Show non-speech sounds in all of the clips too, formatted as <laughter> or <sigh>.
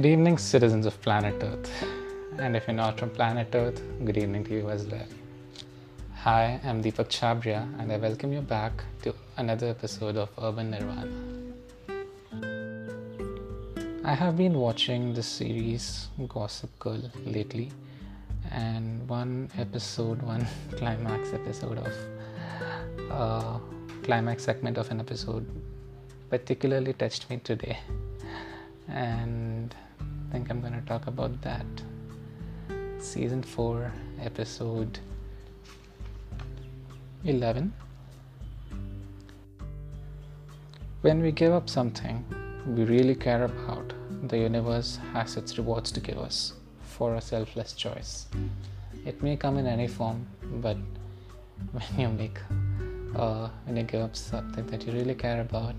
Good evening, citizens of planet Earth. And if you're not from planet Earth, good evening to you as well. Hi, I'm Deepak Chabria, and I welcome you back to another episode of Urban Nirvana. I have been watching the series Gossip Girl lately, and one episode, one <laughs> climax episode of uh, climax segment of an episode particularly touched me today and think I'm going to talk about that. Season 4, episode 11. When we give up something we really care about, the universe has its rewards to give us for a selfless choice. It may come in any form, but <laughs> when you make, uh, when you give up something that you really care about,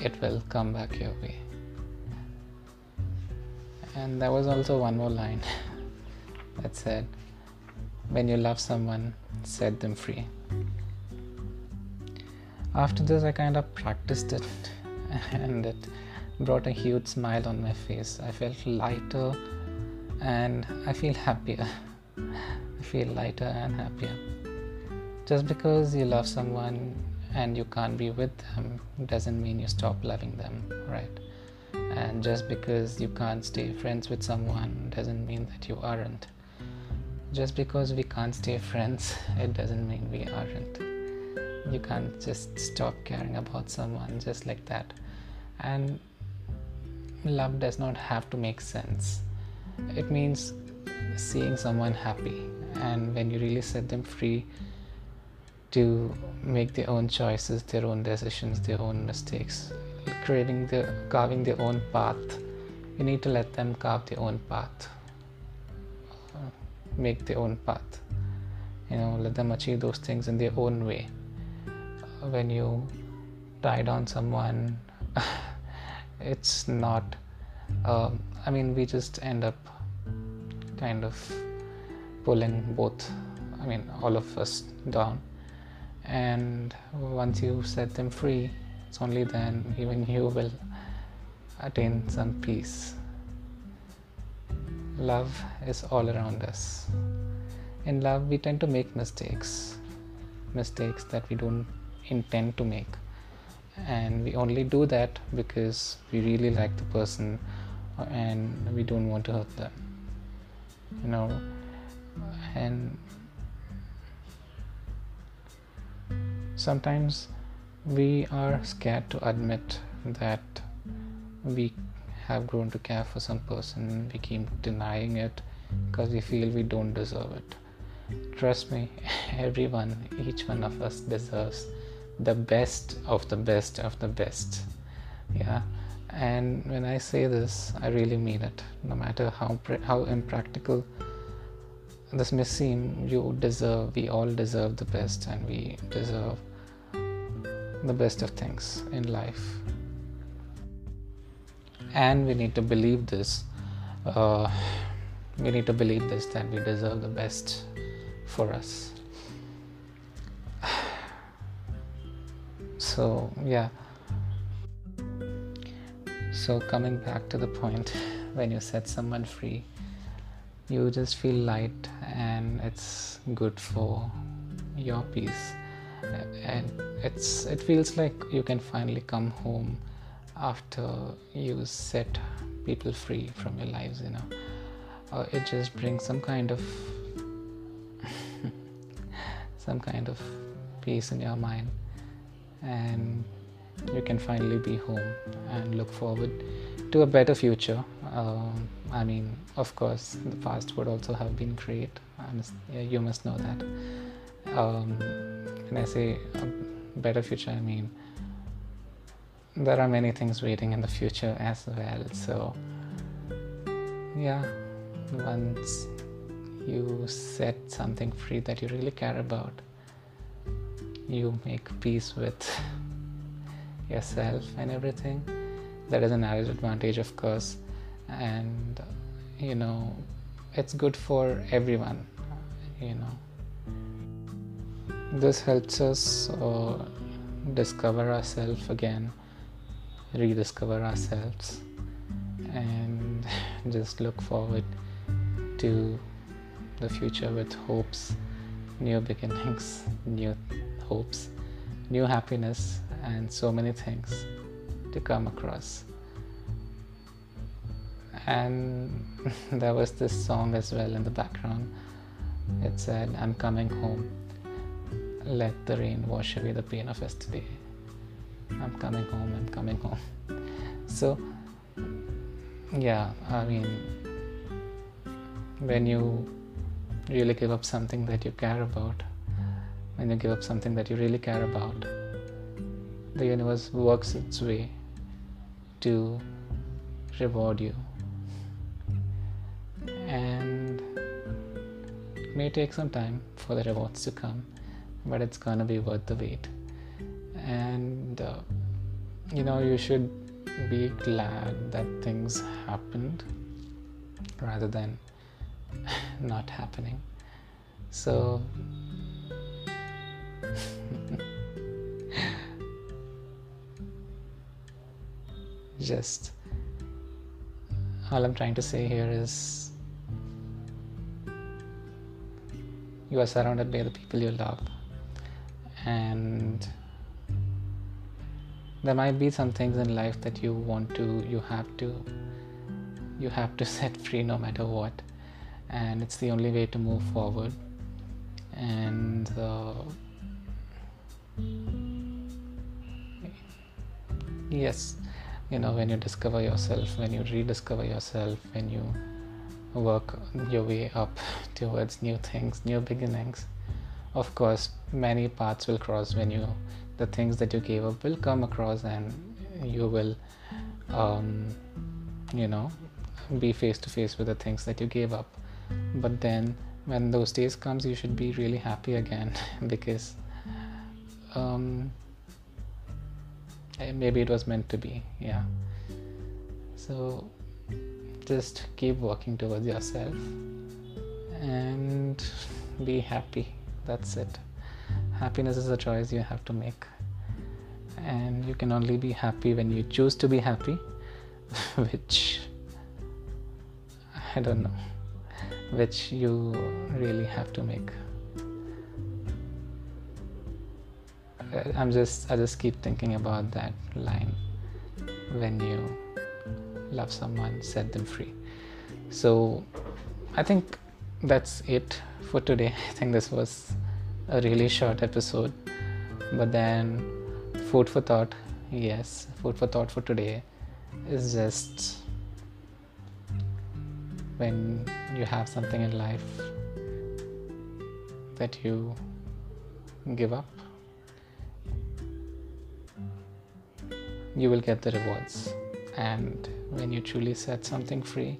it will come back your way. And there was also one more line <laughs> that said, When you love someone, set them free. After this, I kind of practiced it, <laughs> and it brought a huge smile on my face. I felt lighter and I feel happier. <laughs> I feel lighter and happier. Just because you love someone and you can't be with them doesn't mean you stop loving them, right? And just because you can't stay friends with someone doesn't mean that you aren't. Just because we can't stay friends, it doesn't mean we aren't. You can't just stop caring about someone just like that. And love does not have to make sense. It means seeing someone happy, and when you really set them free to make their own choices, their own decisions, their own mistakes, creating the carving their own path. You need to let them carve their own path. Uh, make their own path. You know let them achieve those things in their own way. Uh, when you tie down someone <laughs> it's not um, i mean we just end up kind of pulling both i mean all of us down. And once you set them free it's only then even you will attain some peace. Love is all around us. In love, we tend to make mistakes, mistakes that we don't intend to make. And we only do that because we really like the person and we don't want to hurt them. You know, and sometimes we are scared to admit that we have grown to care for some person we keep denying it because we feel we don't deserve it. Trust me <laughs> everyone each one of us deserves the best of the best of the best. Yeah? And when i say this i really mean it. No matter how how impractical this may seem you deserve we all deserve the best and we deserve the best of things in life. And we need to believe this. Uh, we need to believe this that we deserve the best for us. <sighs> So, yeah. So, coming back to the point, when you set someone free, you just feel light and it's good for your peace and it's it feels like you can finally come home after you set people free from your lives you know. Uh, it just brings some kind of <laughs> some kind of peace in your mind. And you can finally be home and look forward to a better future. Um, i mean of course the past would also have been great. You must know that. Um, when I say a better future, I mean there are many things waiting in the future as well. So, yeah, once you set something free that you really care about, you make peace with <laughs> yourself and everything. That is an added advantage, of course, and you know, it's good for everyone, you know this helps us uh, discover ourselves again, rediscover ourselves, and <laughs> just look forward to the future with hopes, new beginnings, new hopes, new happiness, and so many things to come across. And <laughs> there was this song as well in the background. It said, I'm coming home. Let the rain wash away the pain of yesterday. I'm coming home, I'm coming home. So, yeah, I mean, when you really give up something that you care about, when you give up something that you really care about, the universe works its way to reward you. And may take some time for the rewards to come, but it's gonna be worth the wait. And uh, you know, you should be glad that things happened rather than <laughs> not happening. So, <laughs> just all I'm trying to say here is you are surrounded by the people you love, and there might be some things in life that you want to, you have to, you have to <laughs> set free no matter what, and it's the only way to move forward. And uh, yes you know when you discover yourself when you rediscover yourself when you work your way up <laughs> towards new things new beginnings of course many paths will cross when you the things that you gave up will come across and you will um, you know be face to face with the things that you gave up. But then when those days comes you should be really happy again <laughs> because um, maybe it was meant to be yeah. So just keep working towards yourself and be happy that's it. Happiness is a choice you have to make. And you can only be happy when you choose to be happy <laughs> which i don't know which you really have to make. Uh, I'm just I just keep thinking about that line. When you love someone set them free. So I think that's it for today. I think this was a really short episode. But then food for thought. Yes food for thought for today is just when you have something in life that you give up you will get the rewards. And when you truly set something free,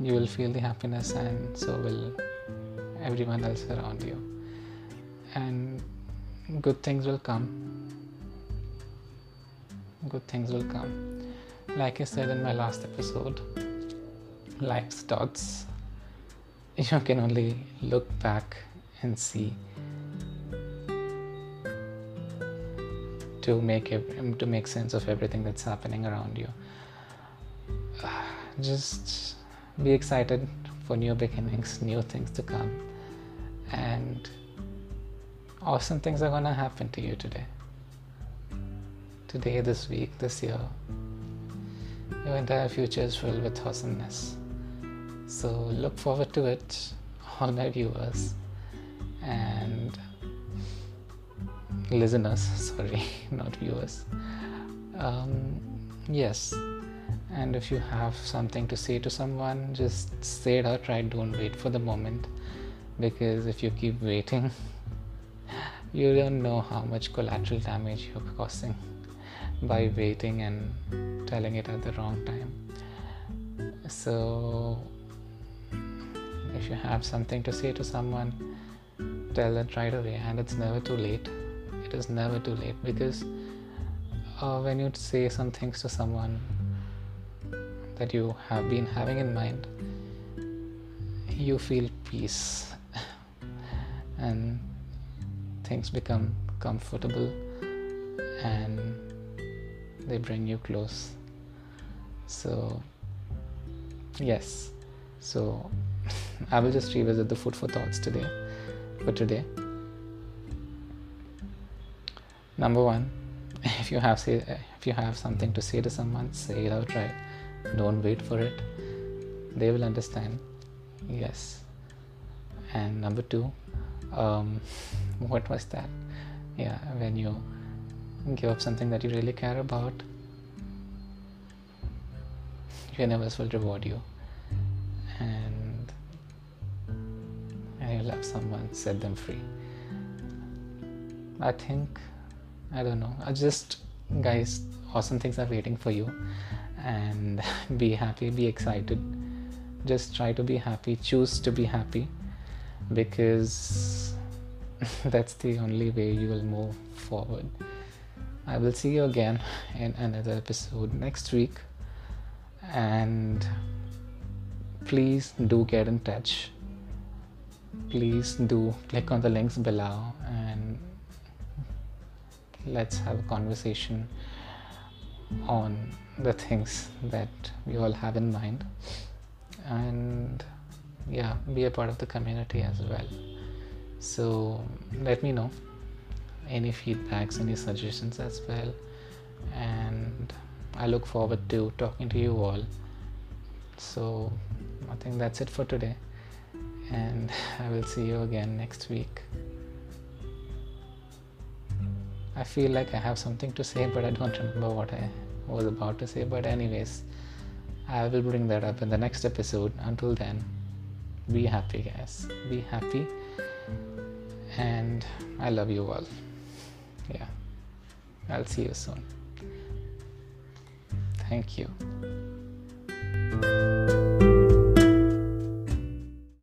you will feel the happiness, and so will everyone else around you. And good things will come. Good things will come. Like I said in my last episode, life's dots. <laughs> You can only look back and see to make to make sense of everything that's happening around you. <sighs> Just be excited for new beginnings, new things to come, and awesome things are gonna happen to you today. Today, this week, this year, your entire future is filled with awesomeness. So look forward to it, all my viewers, and listeners <laughs> sorry not viewers um, yes and if you have something to say to someone just say it outright don't wait for the moment. Because if you keep waiting <laughs> you don't know how much collateral damage you're causing by waiting and telling it at the wrong time. So if you have something to say to someone tell it right away. And it's never too late. It is never too late. Because uh, when you say some things to someone that you have been having in mind, you feel peace <laughs> and things become comfortable and they bring you close So, yes. So, <laughs> I will just revisit the food for thoughts today. For today, number one, <laughs> if you have say if you have something to say to someone, say it outright. Don't wait for it. They will understand. Yes. And number two, um, <laughs> what was that? Yeah, when you give up something that you really care about, universe will reward you. And and you love someone, set them free. I think I don't know. I just guys, awesome things are waiting for you, and <laughs> be happy, be excited. Just try to be happy. Choose to be happy, because <laughs> that's the only way you will move forward. I will see you again <laughs> in another episode next week, and please do get in touch. Please do click on the links below and let's have a conversation on the things that we all have in mind. And yeah be a part of the community as well. So let me know any feedbacks any suggestions as well. And i look forward to talking to you all. So i think that's it for today. And <laughs> i will see you again next week. I feel like I have something to say, but I don't remember what I was about to say, but, anyways, I will bring that up in the next episode. Until then, be happy, guys. Be happy. And I love you all. Yeah. I'll see you soon. Thank you.